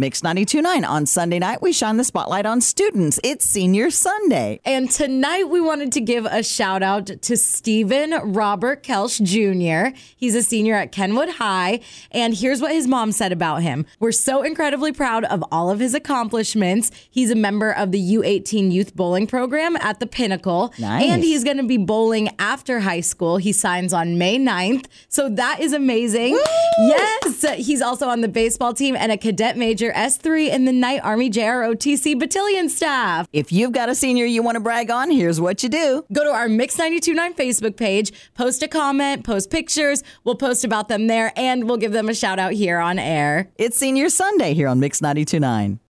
Mix 92.9 on Sunday night, we shine the spotlight on students. It's Senior Sunday. And tonight we wanted to give a shout out to Steven Robert Kelsch Jr. He's a senior at Kenwood High. And here's what his mom said about him. We're so incredibly proud of all of his accomplishments. He's a member of the U18 Youth Bowling Program at the Pinnacle. Nice. And he's going to be bowling after high school. He signs on May 9th. So that is amazing. Yes. He's also on the baseball team and a cadet major S3 in the Knight Army JROTC battalion staff. If you've got a senior you want to brag on, here's what you do. Go to our Mix 929 Facebook page, post a comment, post pictures. We'll post about them there and we'll give them a shout out here on air. It's Senior Sunday here on Mix 92.9.